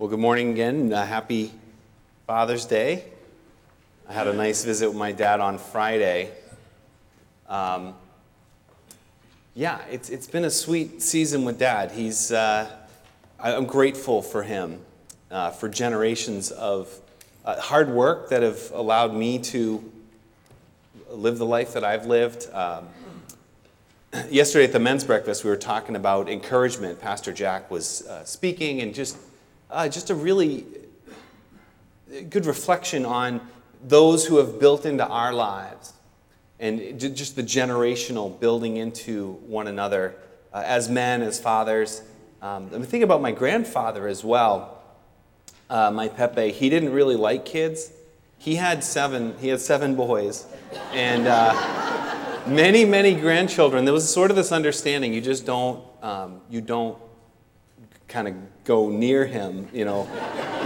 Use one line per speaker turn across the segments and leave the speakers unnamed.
Well, good morning again. Uh, happy Father's Day. I had a nice visit with my dad on Friday. Um, yeah, it's, it's been a sweet season with dad. He's, uh, I'm grateful for him, uh, for generations of uh, hard work that have allowed me to live the life that I've lived. Um, yesterday at the men's breakfast, we were talking about encouragement. Pastor Jack was uh, speaking, and just uh, just a really good reflection on those who have built into our lives and just the generational building into one another uh, as men, as fathers. Um, I'm thinking about my grandfather as well. Uh, my Pepe, he didn't really like kids. He had seven. He had seven boys, and uh, many, many grandchildren. There was sort of this understanding: you just don't, um, you don't kind of go near him, you know,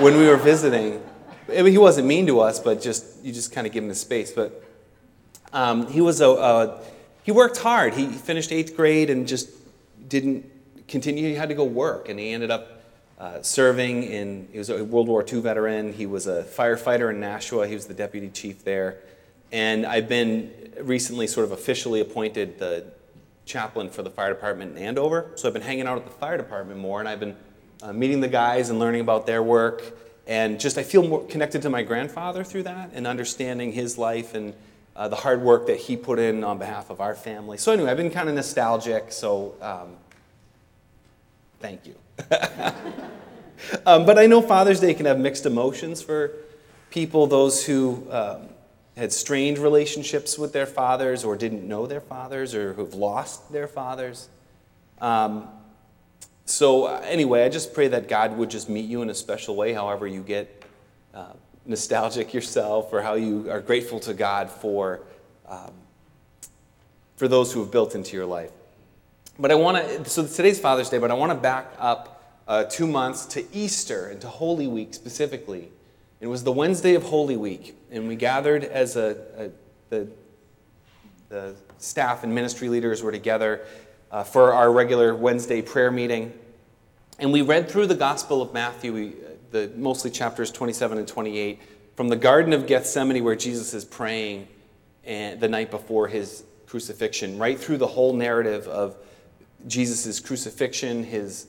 when we were visiting. I mean, he wasn't mean to us, but just you just kind of give him the space. But um, he was a, a, he worked hard. He finished eighth grade and just didn't continue. He had to go work, and he ended up uh, serving in. He was a World War II veteran. He was a firefighter in Nashua. He was the deputy chief there, and I've been recently sort of officially appointed the chaplain for the fire department in Andover. So I've been hanging out at the fire department more, and I've been uh, meeting the guys and learning about their work. And just I feel more connected to my grandfather through that and understanding his life and uh, the hard work that he put in on behalf of our family. So anyway, I've been kind of nostalgic. So um, thank you. um, but I know Father's Day can have mixed emotions for people, those who um, had strained relationships with their fathers or didn't know their fathers or who've lost their fathers. Um, so, anyway, I just pray that God would just meet you in a special way, however, you get uh, nostalgic yourself or how you are grateful to God for, um, for those who have built into your life. But I want to, so today's Father's Day, but I want to back up uh, two months to Easter and to Holy Week specifically. It was the Wednesday of Holy Week, and we gathered as a, a the, the staff and ministry leaders were together uh, for our regular Wednesday prayer meeting. And we read through the Gospel of Matthew, we, the, mostly chapters 27 and 28, from the Garden of Gethsemane, where Jesus is praying and, the night before his crucifixion, right through the whole narrative of Jesus' crucifixion, his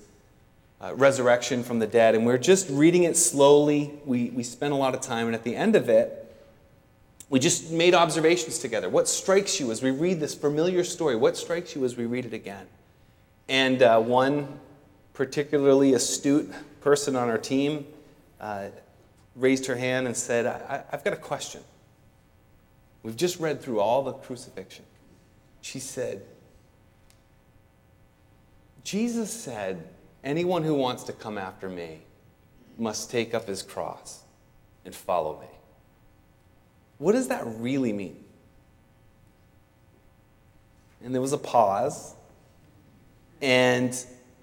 uh, resurrection from the dead. And we're just reading it slowly. We, we spent a lot of time, and at the end of it, we just made observations together. What strikes you as we read this familiar story? What strikes you as we read it again? And uh, one particularly astute person on our team uh, raised her hand and said, I, I've got a question. We've just read through all the crucifixion. She said, Jesus said, Anyone who wants to come after me must take up his cross and follow me. What does that really mean? And there was a pause. And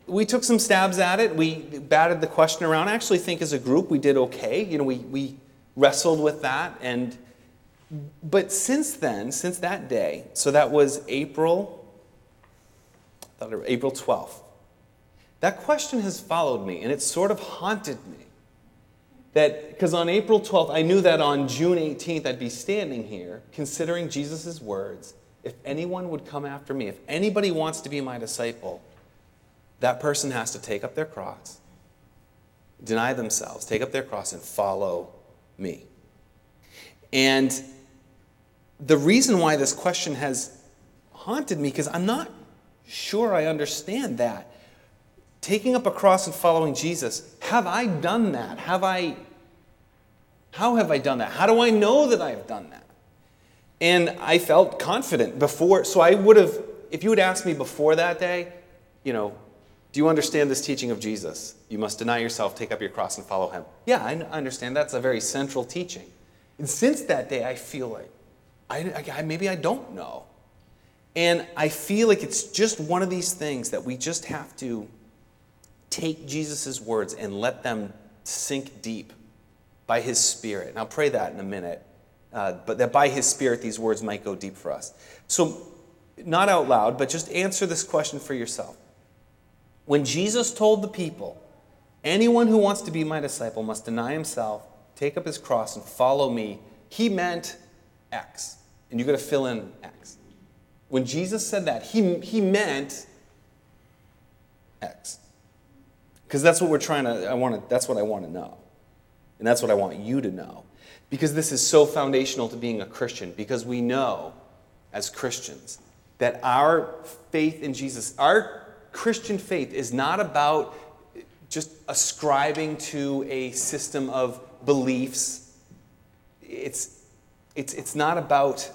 we took some stabs at it. We batted the question around. I actually think as a group we did okay. You know, we, we wrestled with that. And but since then, since that day, so that was April, I thought April 12th. That question has followed me, and it's sort of haunted me. That, because on April 12th, I knew that on June 18th, I'd be standing here considering Jesus' words if anyone would come after me, if anybody wants to be my disciple, that person has to take up their cross, deny themselves, take up their cross, and follow me. And the reason why this question has haunted me, because I'm not sure I understand that taking up a cross and following Jesus, have I done that? Have I how have I done that? How do I know that I've done that? And I felt confident before, so I would have, if you had asked me before that day, you know, do you understand this teaching of Jesus? You must deny yourself, take up your cross, and follow him. Yeah, I understand. That's a very central teaching. And since that day, I feel like I, I, maybe I don't know. And I feel like it's just one of these things that we just have to take Jesus' words and let them sink deep by his Spirit. And I'll pray that in a minute, uh, but that by his Spirit these words might go deep for us. So, not out loud, but just answer this question for yourself. When Jesus told the people Anyone who wants to be my disciple must deny himself, take up his cross, and follow me. He meant X. And you're going to fill in X. When Jesus said that, he, he meant X. Because that's what we're trying to, I want to, that's what I want to know. And that's what I want you to know. Because this is so foundational to being a Christian, because we know as Christians that our faith in Jesus, our Christian faith is not about just ascribing to a system of beliefs. It's, it's, it's not about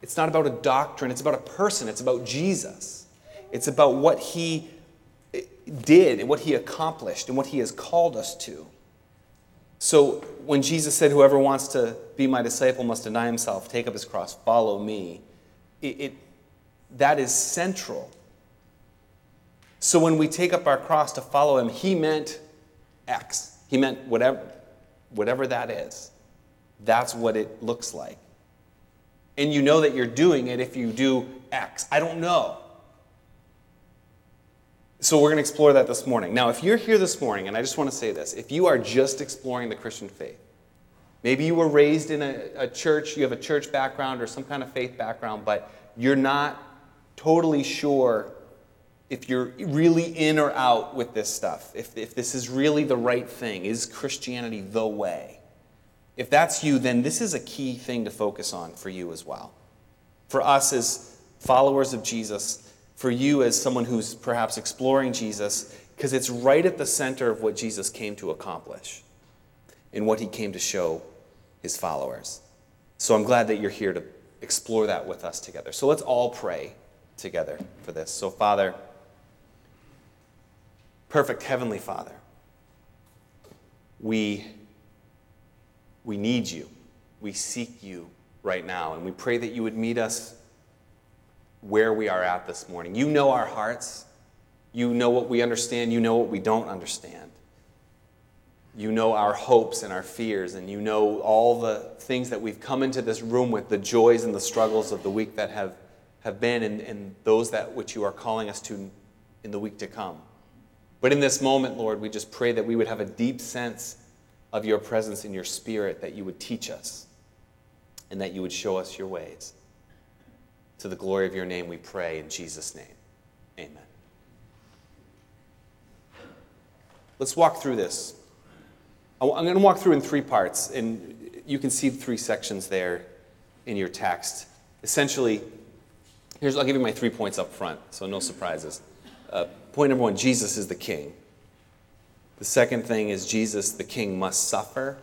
it's not about a doctrine, it's about a person, it's about Jesus. It's about what he did and what he accomplished and what he has called us to. So when Jesus said, Whoever wants to be my disciple must deny himself, take up his cross, follow me, it, it that is central so when we take up our cross to follow him, he meant X. He meant whatever, whatever that is. That's what it looks like. And you know that you're doing it if you do X. I don't know. So we're going to explore that this morning. Now, if you're here this morning, and I just want to say this if you are just exploring the Christian faith, maybe you were raised in a, a church, you have a church background or some kind of faith background, but you're not totally sure if you're really in or out with this stuff, if, if this is really the right thing. Is Christianity the way? If that's you, then this is a key thing to focus on for you as well. For us as followers of Jesus, for you as someone who's perhaps exploring Jesus, because it's right at the center of what Jesus came to accomplish and what he came to show his followers. So I'm glad that you're here to explore that with us together. So let's all pray together for this. So, Father, perfect Heavenly Father, we, we need you. We seek you right now. And we pray that you would meet us where we are at this morning. You know our hearts. You know what we understand. You know what we don't understand. You know our hopes and our fears, and you know all the things that we've come into this room with, the joys and the struggles of the week that have, have been, and, and those that which you are calling us to in the week to come. But in this moment, Lord, we just pray that we would have a deep sense of your presence in your spirit, that you would teach us and that you would show us your ways. To the glory of your name, we pray in Jesus' name. Amen. Let's walk through this. I'm going to walk through in three parts, and you can see three sections there in your text. Essentially, here's I'll give you my three points up front, so no surprises. Uh, point number one Jesus is the king. The second thing is Jesus, the king, must suffer.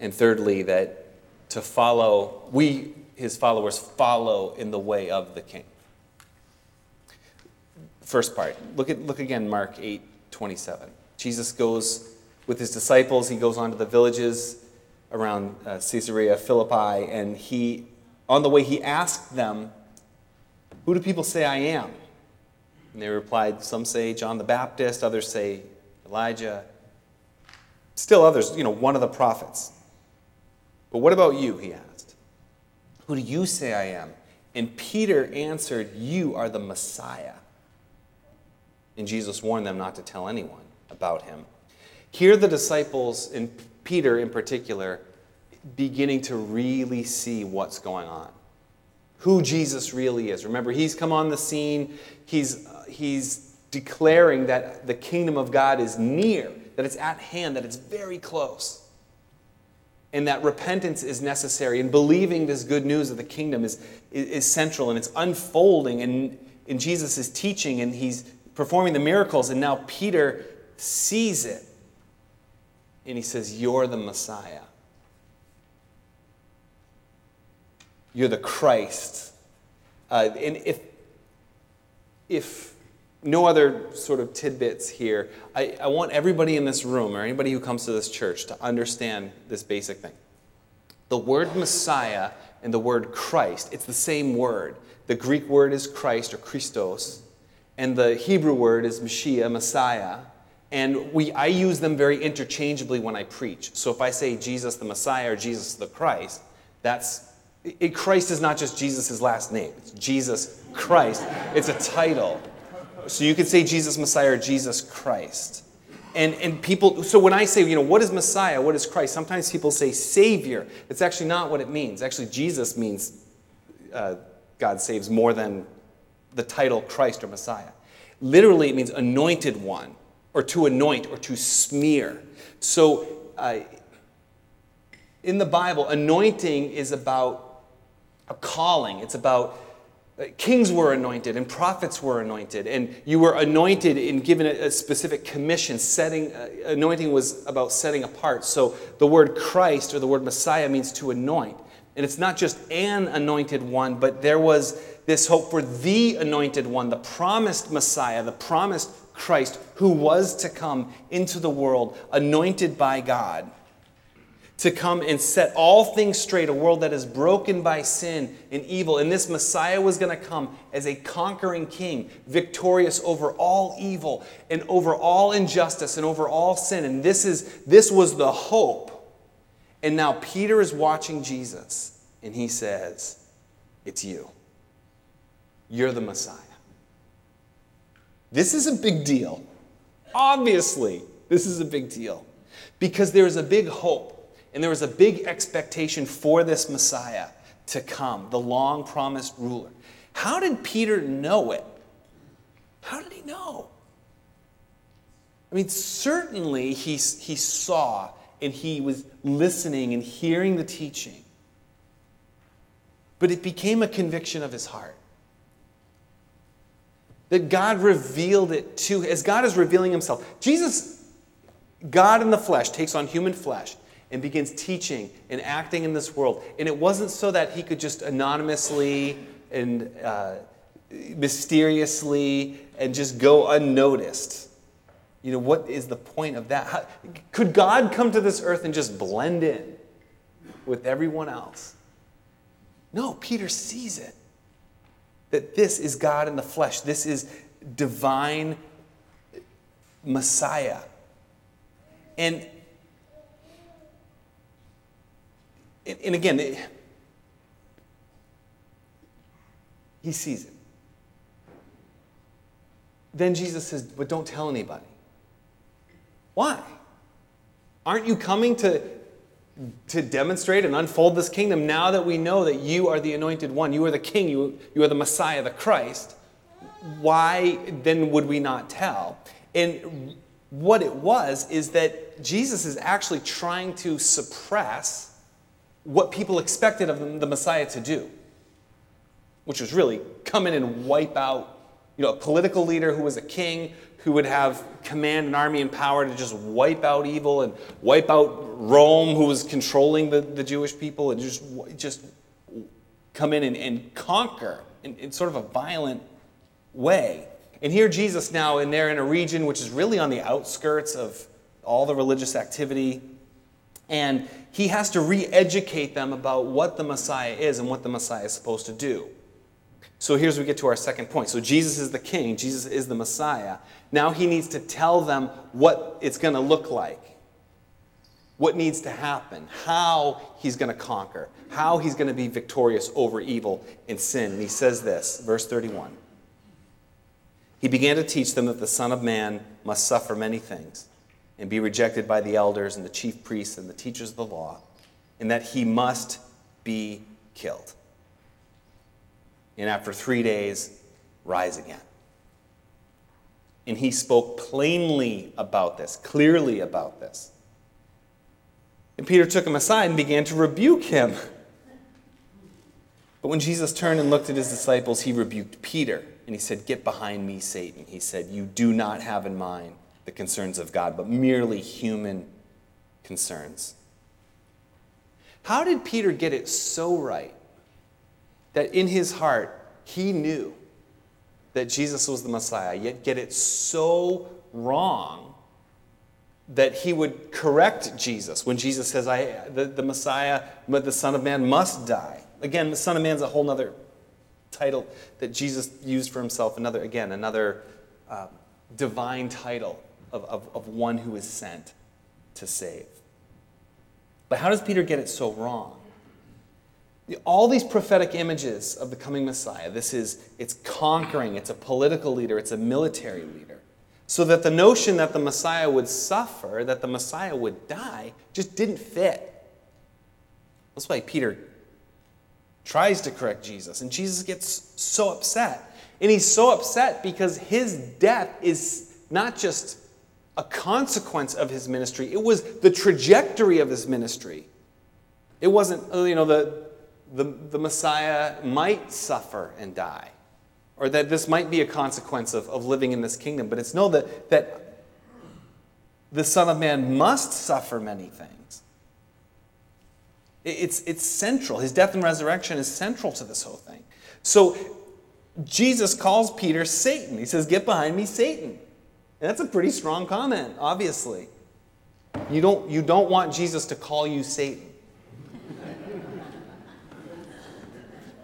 And thirdly, that to follow, we, his followers, follow in the way of the king. First part, look, at, look again, Mark 8 27. Jesus goes with his disciples, he goes on to the villages around uh, Caesarea Philippi, and he, on the way, he asked them, Who do people say I am? And they replied, Some say John the Baptist, others say Elijah. Still others, you know, one of the prophets. But what about you? He asked. Who do you say I am? And Peter answered, You are the Messiah. And Jesus warned them not to tell anyone about him. Here, the disciples, and Peter in particular, beginning to really see what's going on who Jesus really is. Remember, he's come on the scene, he's, uh, he's declaring that the kingdom of God is near, that it's at hand, that it's very close. And that repentance is necessary, and believing this good news of the kingdom is, is, is central, and it's unfolding in, in Jesus' is teaching, and he's performing the miracles, and now Peter sees it. And he says, You're the Messiah. You're the Christ. Uh, and if, if no other sort of tidbits here, I, I want everybody in this room or anybody who comes to this church to understand this basic thing. The word Messiah and the word Christ, it's the same word. The Greek word is Christ or Christos, and the Hebrew word is Mashiach, Messiah. And we, I use them very interchangeably when I preach. So if I say Jesus the Messiah or Jesus the Christ, that's it, Christ is not just Jesus' last name, it's Jesus Christ. It's a title. So you could say Jesus Messiah or Jesus Christ. And, and people, so when I say, you know, what is Messiah? What is Christ? Sometimes people say Savior. It's actually not what it means. Actually, Jesus means uh, God saves more than the title Christ or Messiah. Literally, it means anointed one, or to anoint, or to smear. So, uh, in the Bible, anointing is about a calling, it's about kings were anointed and prophets were anointed and you were anointed and given a, a specific commission. Setting uh, anointing was about setting apart. So the word christ or the word messiah means to anoint. And it's not just an anointed one but there was this hope for the anointed one the promised messiah the promised christ who was to come into the world anointed by god to come and set all things straight, a world that is broken by sin and evil. And this Messiah was going to come as a conquering king, victorious over all evil and over all injustice and over all sin. And this, is, this was the hope. And now Peter is watching Jesus and he says, It's you. You're the Messiah. This is a big deal. Obviously, this is a big deal because there is a big hope and there was a big expectation for this Messiah to come, the long promised ruler. How did Peter know it? How did he know? I mean, certainly he, he saw and he was listening and hearing the teaching. But it became a conviction of his heart. That God revealed it to, as God is revealing himself. Jesus, God in the flesh, takes on human flesh and begins teaching and acting in this world. And it wasn't so that he could just anonymously and uh, mysteriously and just go unnoticed. You know, what is the point of that? How, could God come to this earth and just blend in with everyone else? No, Peter sees it. That this is God in the flesh, this is divine Messiah. And and again, it, he sees it. Then Jesus says, But don't tell anybody. Why? Aren't you coming to, to demonstrate and unfold this kingdom now that we know that you are the anointed one? You are the king, you, you are the Messiah, the Christ. Why then would we not tell? And what it was is that Jesus is actually trying to suppress what people expected of the Messiah to do, which was really come in and wipe out, you know, a political leader who was a king who would have command and army and power to just wipe out evil and wipe out Rome, who was controlling the, the Jewish people, and just, just come in and, and conquer in, in sort of a violent way. And here Jesus now, and they're in a region which is really on the outskirts of all the religious activity and he has to re educate them about what the Messiah is and what the Messiah is supposed to do. So here's we get to our second point. So Jesus is the king, Jesus is the Messiah. Now he needs to tell them what it's going to look like, what needs to happen, how he's going to conquer, how he's going to be victorious over evil and sin. And he says this, verse 31. He began to teach them that the Son of Man must suffer many things and be rejected by the elders and the chief priests and the teachers of the law, and that he must be killed. And after three days, rise again. And he spoke plainly about this, clearly about this. And Peter took him aside and began to rebuke him. But when Jesus turned and looked at his disciples, he rebuked Peter and he said, Get behind me, Satan. He said, You do not have in mind the concerns of God, but merely human concerns. How did Peter get it so right that in his heart he knew that Jesus was the Messiah, yet get it so wrong that he would correct Jesus when Jesus says, I, the, the Messiah, the Son of Man must die? Again, the Son of Man is a whole other title that Jesus used for himself, another, again, another uh, divine title of, of, of one who is sent to save. But how does Peter get it so wrong? All these prophetic images of the coming Messiah, this is, it's conquering, it's a political leader, it's a military leader. So that the notion that the Messiah would suffer, that the Messiah would die, just didn't fit. That's why Peter tries to correct Jesus, and Jesus gets so upset. And he's so upset because his death is not just a consequence of his ministry, it was the trajectory of his ministry. It wasn't, uh, you know, the, the, the Messiah might suffer and die or that this might be a consequence of, of living in this kingdom, but it's no that, that the Son of Man must suffer many things. It's, it's central. His death and resurrection is central to this whole thing. So Jesus calls Peter Satan. He says, Get behind me, Satan. And that's a pretty strong comment, obviously. You don't, you don't want Jesus to call you Satan.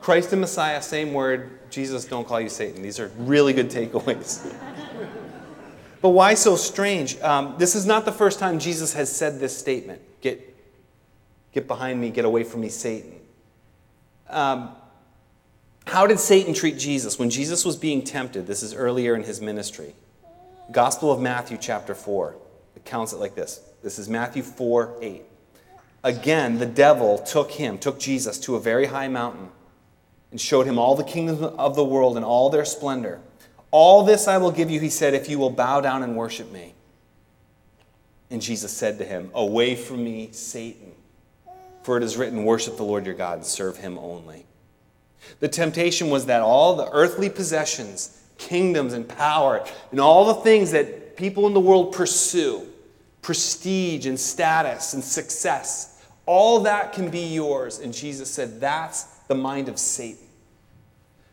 Christ and Messiah, same word, Jesus, don't call you Satan. These are really good takeaways. but why so strange? Um, this is not the first time Jesus has said this statement get, get behind me, get away from me, Satan. Um, how did Satan treat Jesus when Jesus was being tempted? This is earlier in his ministry. Gospel of Matthew, chapter 4, accounts it like this. This is Matthew 4 8. Again, the devil took him, took Jesus to a very high mountain and showed him all the kingdoms of the world and all their splendor. All this I will give you, he said, if you will bow down and worship me. And Jesus said to him, Away from me, Satan, for it is written, Worship the Lord your God and serve him only. The temptation was that all the earthly possessions, kingdoms, and power, and all the things that people in the world pursue prestige and status and success all that can be yours. And Jesus said, That's the mind of Satan.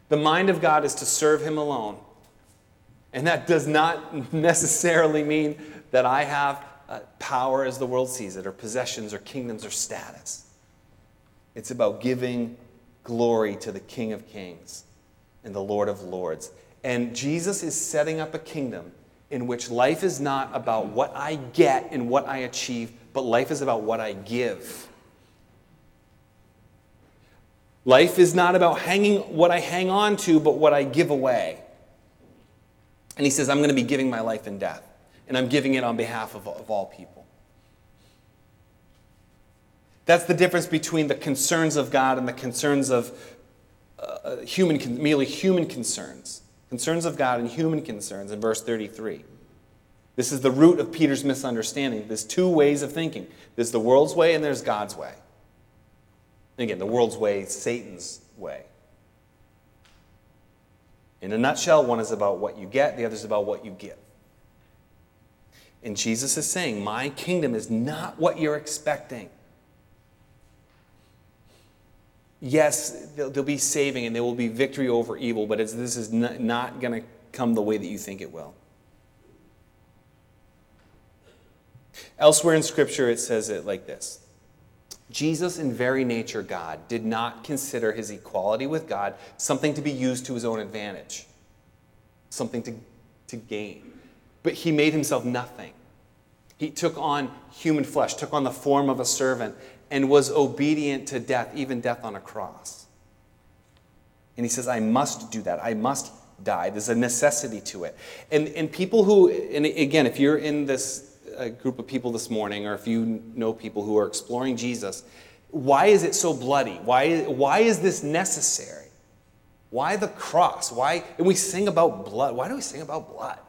The mind of God is to serve Him alone. And that does not necessarily mean that I have uh, power as the world sees it, or possessions, or kingdoms, or status. It's about giving glory to the King of Kings and the Lord of Lords. And Jesus is setting up a kingdom in which life is not about what I get and what I achieve, but life is about what I give. Life is not about hanging what I hang on to, but what I give away. And he says, I'm going to be giving my life in death, and I'm giving it on behalf of, of all people. That's the difference between the concerns of God and the concerns of uh, human, merely human concerns. Concerns of God and human concerns in verse 33. This is the root of Peter's misunderstanding. There's two ways of thinking there's the world's way and there's God's way. And again, the world's way, Satan's way. In a nutshell, one is about what you get, the other is about what you give. And Jesus is saying, My kingdom is not what you're expecting. Yes, there'll be saving and there will be victory over evil, but this is not going to come the way that you think it will. Elsewhere in Scripture, it says it like this Jesus, in very nature God, did not consider his equality with God something to be used to his own advantage, something to, to gain. But he made himself nothing. He took on human flesh, took on the form of a servant, and was obedient to death, even death on a cross. And he says, I must do that. I must die. There's a necessity to it. And, and people who, and again, if you're in this a group of people this morning, or if you know people who are exploring Jesus, why is it so bloody? Why, why is this necessary? Why the cross? Why? And we sing about blood. Why do we sing about blood?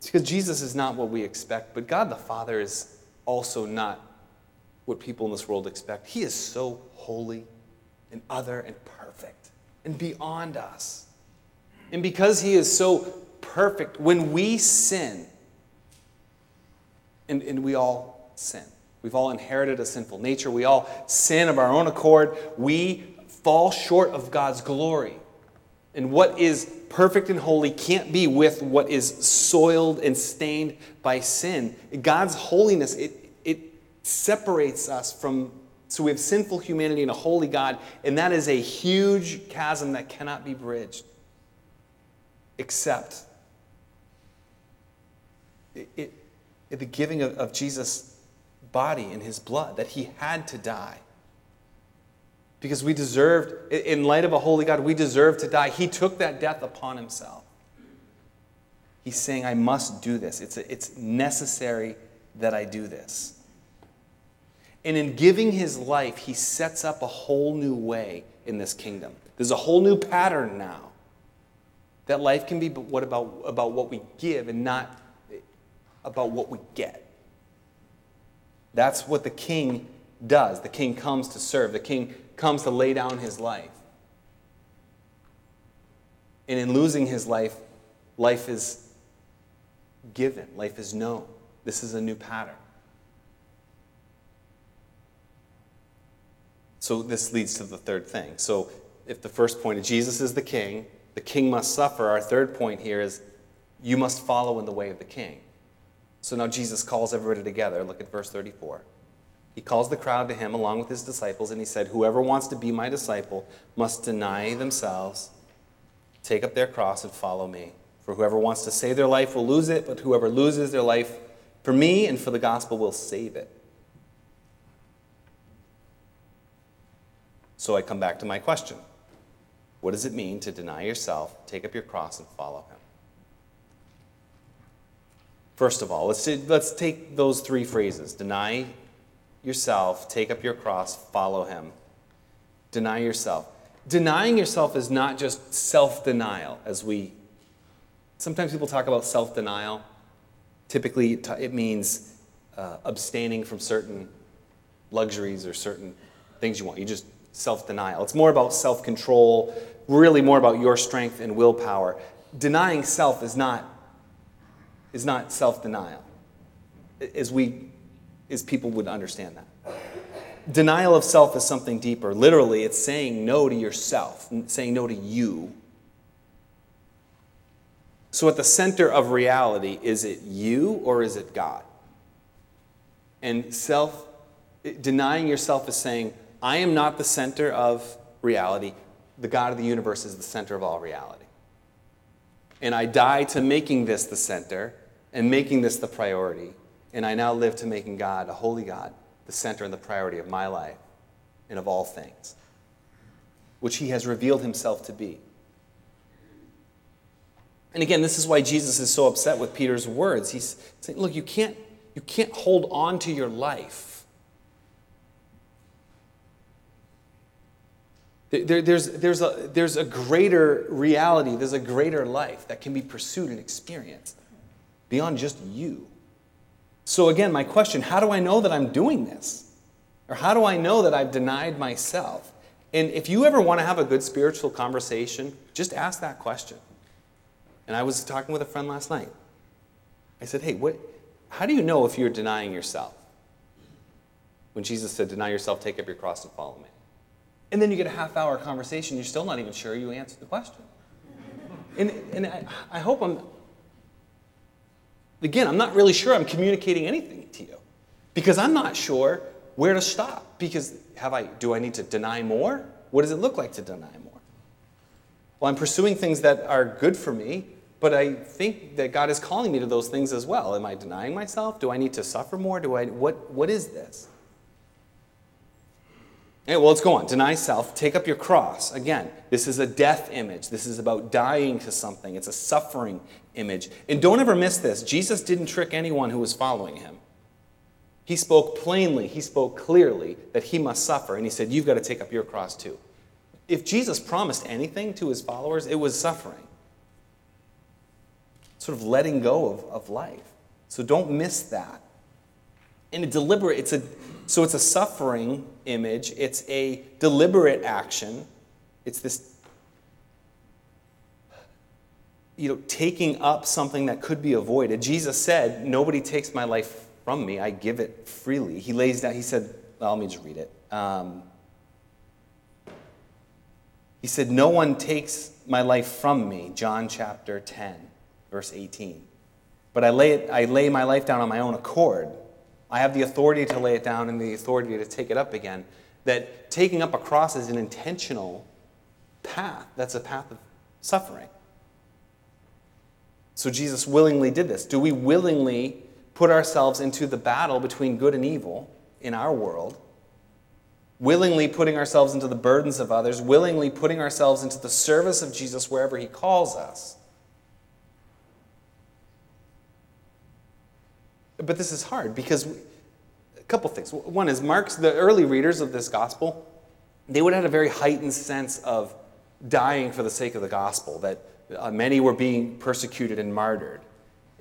It's because Jesus is not what we expect, but God the Father is also not what people in this world expect. He is so holy and other and perfect and beyond us. And because He is so perfect, when we sin, and, and we all sin, we've all inherited a sinful nature, we all sin of our own accord, we fall short of God's glory. And what is perfect and holy can't be with what is soiled and stained by sin. God's holiness, it, it separates us from so we have sinful humanity and a holy God, and that is a huge chasm that cannot be bridged. Except it, it, the giving of, of Jesus' body and his blood, that he had to die. Because we deserved, in light of a holy God, we deserve to die. He took that death upon himself. He's saying, I must do this. It's, a, it's necessary that I do this. And in giving his life, he sets up a whole new way in this kingdom. There's a whole new pattern now. That life can be what about, about what we give and not about what we get. That's what the king does. The king comes to serve, the king comes to lay down his life. And in losing his life, life is given, life is known. This is a new pattern. So this leads to the third thing. So if the first point is Jesus is the king, the king must suffer, our third point here is you must follow in the way of the king. So now Jesus calls everybody together. Look at verse 34. He calls the crowd to him along with his disciples, and he said, Whoever wants to be my disciple must deny themselves, take up their cross, and follow me. For whoever wants to save their life will lose it, but whoever loses their life for me and for the gospel will save it. So I come back to my question What does it mean to deny yourself, take up your cross, and follow him? First of all, let's, let's take those three phrases deny yourself, take up your cross, follow him. Deny yourself. Denying yourself is not just self denial, as we sometimes people talk about self denial. Typically, it means uh, abstaining from certain luxuries or certain things you want. You just self denial. It's more about self control, really more about your strength and willpower. Denying self is not, is not self denial, as, we, as people would understand that. Denial of self is something deeper. Literally, it's saying no to yourself, saying no to you. So, at the center of reality, is it you or is it God? And self, denying yourself is saying, I am not the center of reality. The God of the universe is the center of all reality. And I die to making this the center and making this the priority. And I now live to making God, a holy God, the center and the priority of my life and of all things, which He has revealed Himself to be. And again, this is why Jesus is so upset with Peter's words. He's saying, Look, you can't, you can't hold on to your life There, there's, there's, a, there's a greater reality, there's a greater life that can be pursued and experienced beyond just you. So, again, my question how do I know that I'm doing this? Or how do I know that I've denied myself? And if you ever want to have a good spiritual conversation, just ask that question. And I was talking with a friend last night. I said, Hey, what, how do you know if you're denying yourself? When Jesus said, Deny yourself, take up your cross, and follow me. And then you get a half hour conversation, you're still not even sure you answered the question. And, and I, I hope I'm, again, I'm not really sure I'm communicating anything to you because I'm not sure where to stop. Because have I, do I need to deny more? What does it look like to deny more? Well, I'm pursuing things that are good for me, but I think that God is calling me to those things as well. Am I denying myself? Do I need to suffer more? Do I, what, what is this? Well, let's go on. Deny self, take up your cross. Again, this is a death image. This is about dying to something, it's a suffering image. And don't ever miss this Jesus didn't trick anyone who was following him. He spoke plainly, he spoke clearly that he must suffer, and he said, You've got to take up your cross too. If Jesus promised anything to his followers, it was suffering, sort of letting go of, of life. So don't miss that. And a deliberate, it's a so it's a suffering image, it's a deliberate action. It's this you know, taking up something that could be avoided. Jesus said, Nobody takes my life from me, I give it freely. He lays down, he said, well, let me just read it. Um, he said, No one takes my life from me, John chapter 10, verse 18. But I lay, it, I lay my life down on my own accord. I have the authority to lay it down and the authority to take it up again. That taking up a cross is an intentional path. That's a path of suffering. So Jesus willingly did this. Do we willingly put ourselves into the battle between good and evil in our world? willingly putting ourselves into the burdens of others, willingly putting ourselves into the service of Jesus wherever He calls us. But this is hard because a couple things. One is Mark's, the early readers of this gospel, they would have had a very heightened sense of dying for the sake of the gospel, that uh, many were being persecuted and martyred.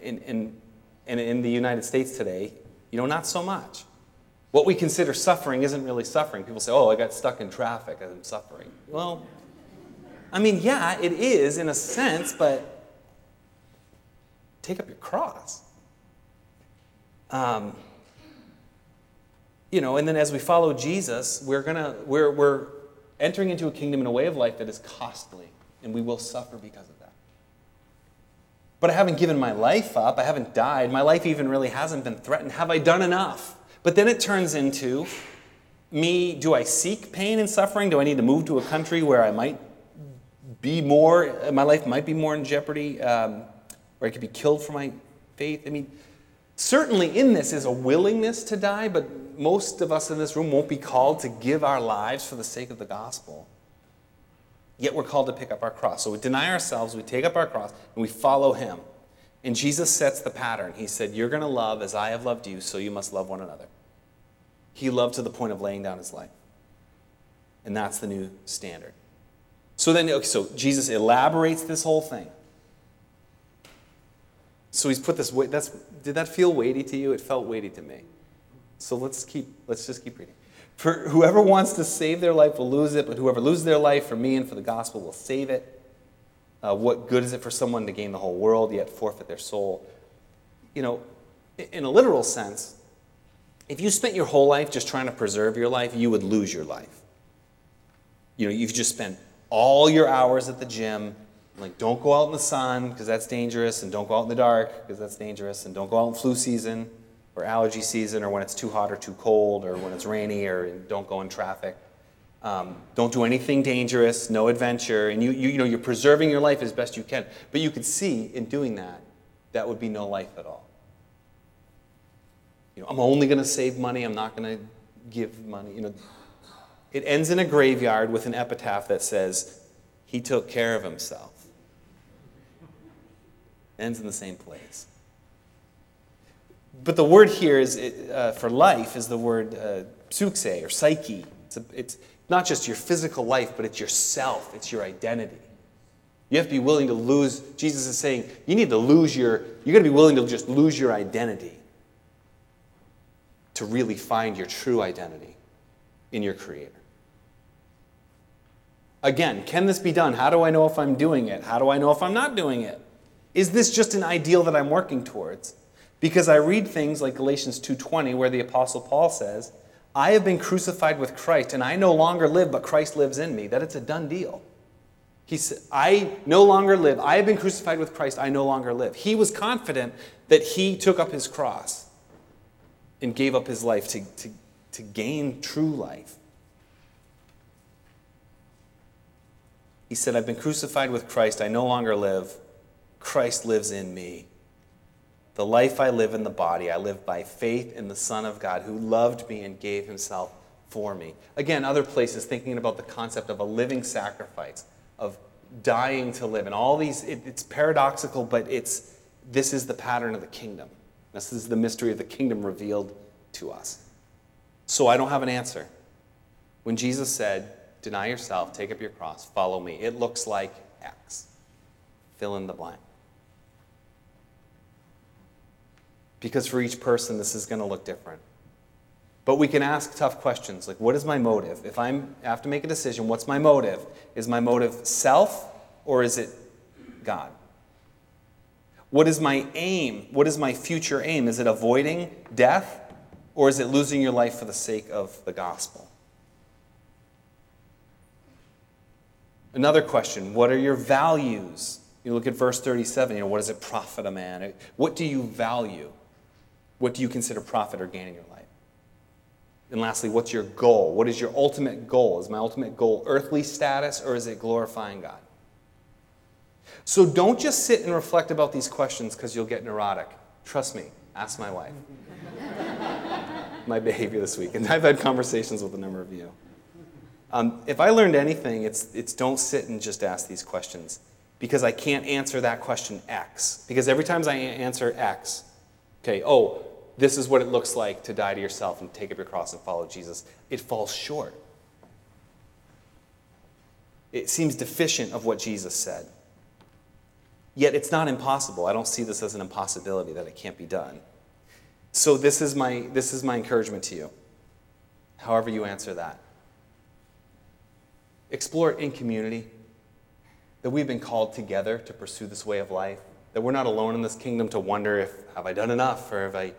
In, in, and in the United States today, you know, not so much. What we consider suffering isn't really suffering. People say, oh, I got stuck in traffic, I'm suffering. Well, I mean, yeah, it is in a sense, but take up your cross. Um, you know, and then as we follow Jesus, we're gonna we're we're entering into a kingdom and a way of life that is costly, and we will suffer because of that. But I haven't given my life up. I haven't died. My life even really hasn't been threatened. Have I done enough? But then it turns into me do I seek pain and suffering? Do I need to move to a country where I might be more, my life might be more in jeopardy, um, where I could be killed for my faith? I mean, certainly in this is a willingness to die, but most of us in this room won't be called to give our lives for the sake of the gospel. Yet we're called to pick up our cross. So we deny ourselves, we take up our cross, and we follow him. And Jesus sets the pattern. He said, You're going to love as I have loved you, so you must love one another. He loved to the point of laying down his life. And that's the new standard. So then, okay, so Jesus elaborates this whole thing. So he's put this weight. That's, did that feel weighty to you? It felt weighty to me. So let's keep, let's just keep reading. For whoever wants to save their life will lose it, but whoever loses their life for me and for the gospel will save it. Uh, what good is it for someone to gain the whole world yet forfeit their soul? You know, in a literal sense, if you spent your whole life just trying to preserve your life, you would lose your life. You know, you've just spent all your hours at the gym. Like, don't go out in the sun because that's dangerous, and don't go out in the dark because that's dangerous, and don't go out in flu season or allergy season or when it's too hot or too cold or when it's rainy or don't go in traffic. Um, don't do anything dangerous, no adventure, and you, you, you know, you're preserving your life as best you can. But you could see in doing that, that would be no life at all. You know, I'm only going to save money, I'm not going to give money. You know, it ends in a graveyard with an epitaph that says, He took care of himself. Ends in the same place. But the word here is uh, for life is the word uh, psyche or psyche. It's, a, it's not just your physical life, but it's yourself, it's your identity. You have to be willing to lose. Jesus is saying you need to lose your, you're going to be willing to just lose your identity to really find your true identity in your Creator. Again, can this be done? How do I know if I'm doing it? How do I know if I'm not doing it? Is this just an ideal that I'm working towards? Because I read things like Galatians 2:20 where the apostle Paul says, I have been crucified with Christ, and I no longer live, but Christ lives in me. That it's a done deal. He said, I no longer live. I have been crucified with Christ. I no longer live. He was confident that he took up his cross and gave up his life to, to, to gain true life. He said, I've been crucified with Christ. I no longer live. Christ lives in me. The life I live in the body, I live by faith in the Son of God who loved me and gave himself for me. Again, other places thinking about the concept of a living sacrifice, of dying to live. And all these, it, it's paradoxical, but it's, this is the pattern of the kingdom. This is the mystery of the kingdom revealed to us. So I don't have an answer. When Jesus said, Deny yourself, take up your cross, follow me, it looks like X. Fill in the blank. Because for each person, this is going to look different. But we can ask tough questions like, what is my motive? If I'm, I have to make a decision, what's my motive? Is my motive self or is it God? What is my aim? What is my future aim? Is it avoiding death or is it losing your life for the sake of the gospel? Another question what are your values? You look at verse 37, you know, what does it profit a man? What do you value? What do you consider profit or gain in your life? And lastly, what's your goal? What is your ultimate goal? Is my ultimate goal earthly status or is it glorifying God? So don't just sit and reflect about these questions because you'll get neurotic. Trust me, ask my wife. my behavior this week. And I've had conversations with a number of you. Um, if I learned anything, it's, it's don't sit and just ask these questions because I can't answer that question X. Because every time I answer X, okay, oh, this is what it looks like to die to yourself and take up your cross and follow Jesus, it falls short. It seems deficient of what Jesus said. Yet it's not impossible. I don't see this as an impossibility that it can't be done. So this is my, this is my encouragement to you. However, you answer that. Explore it in community. That we've been called together to pursue this way of life. That we're not alone in this kingdom to wonder if have I done enough or have I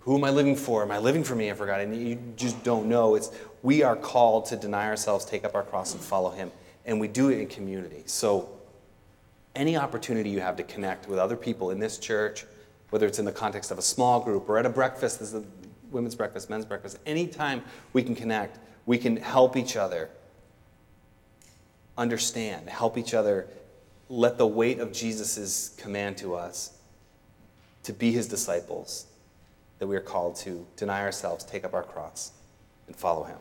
who am I living for? Am I living for me? I forgot. And you just don't know. It's we are called to deny ourselves, take up our cross, and follow Him, and we do it in community. So, any opportunity you have to connect with other people in this church, whether it's in the context of a small group or at a breakfast, this is a women's breakfast, men's breakfast, anytime we can connect, we can help each other understand, help each other let the weight of Jesus' command to us to be his disciples, that we are called to deny ourselves, take up our cross, and follow him.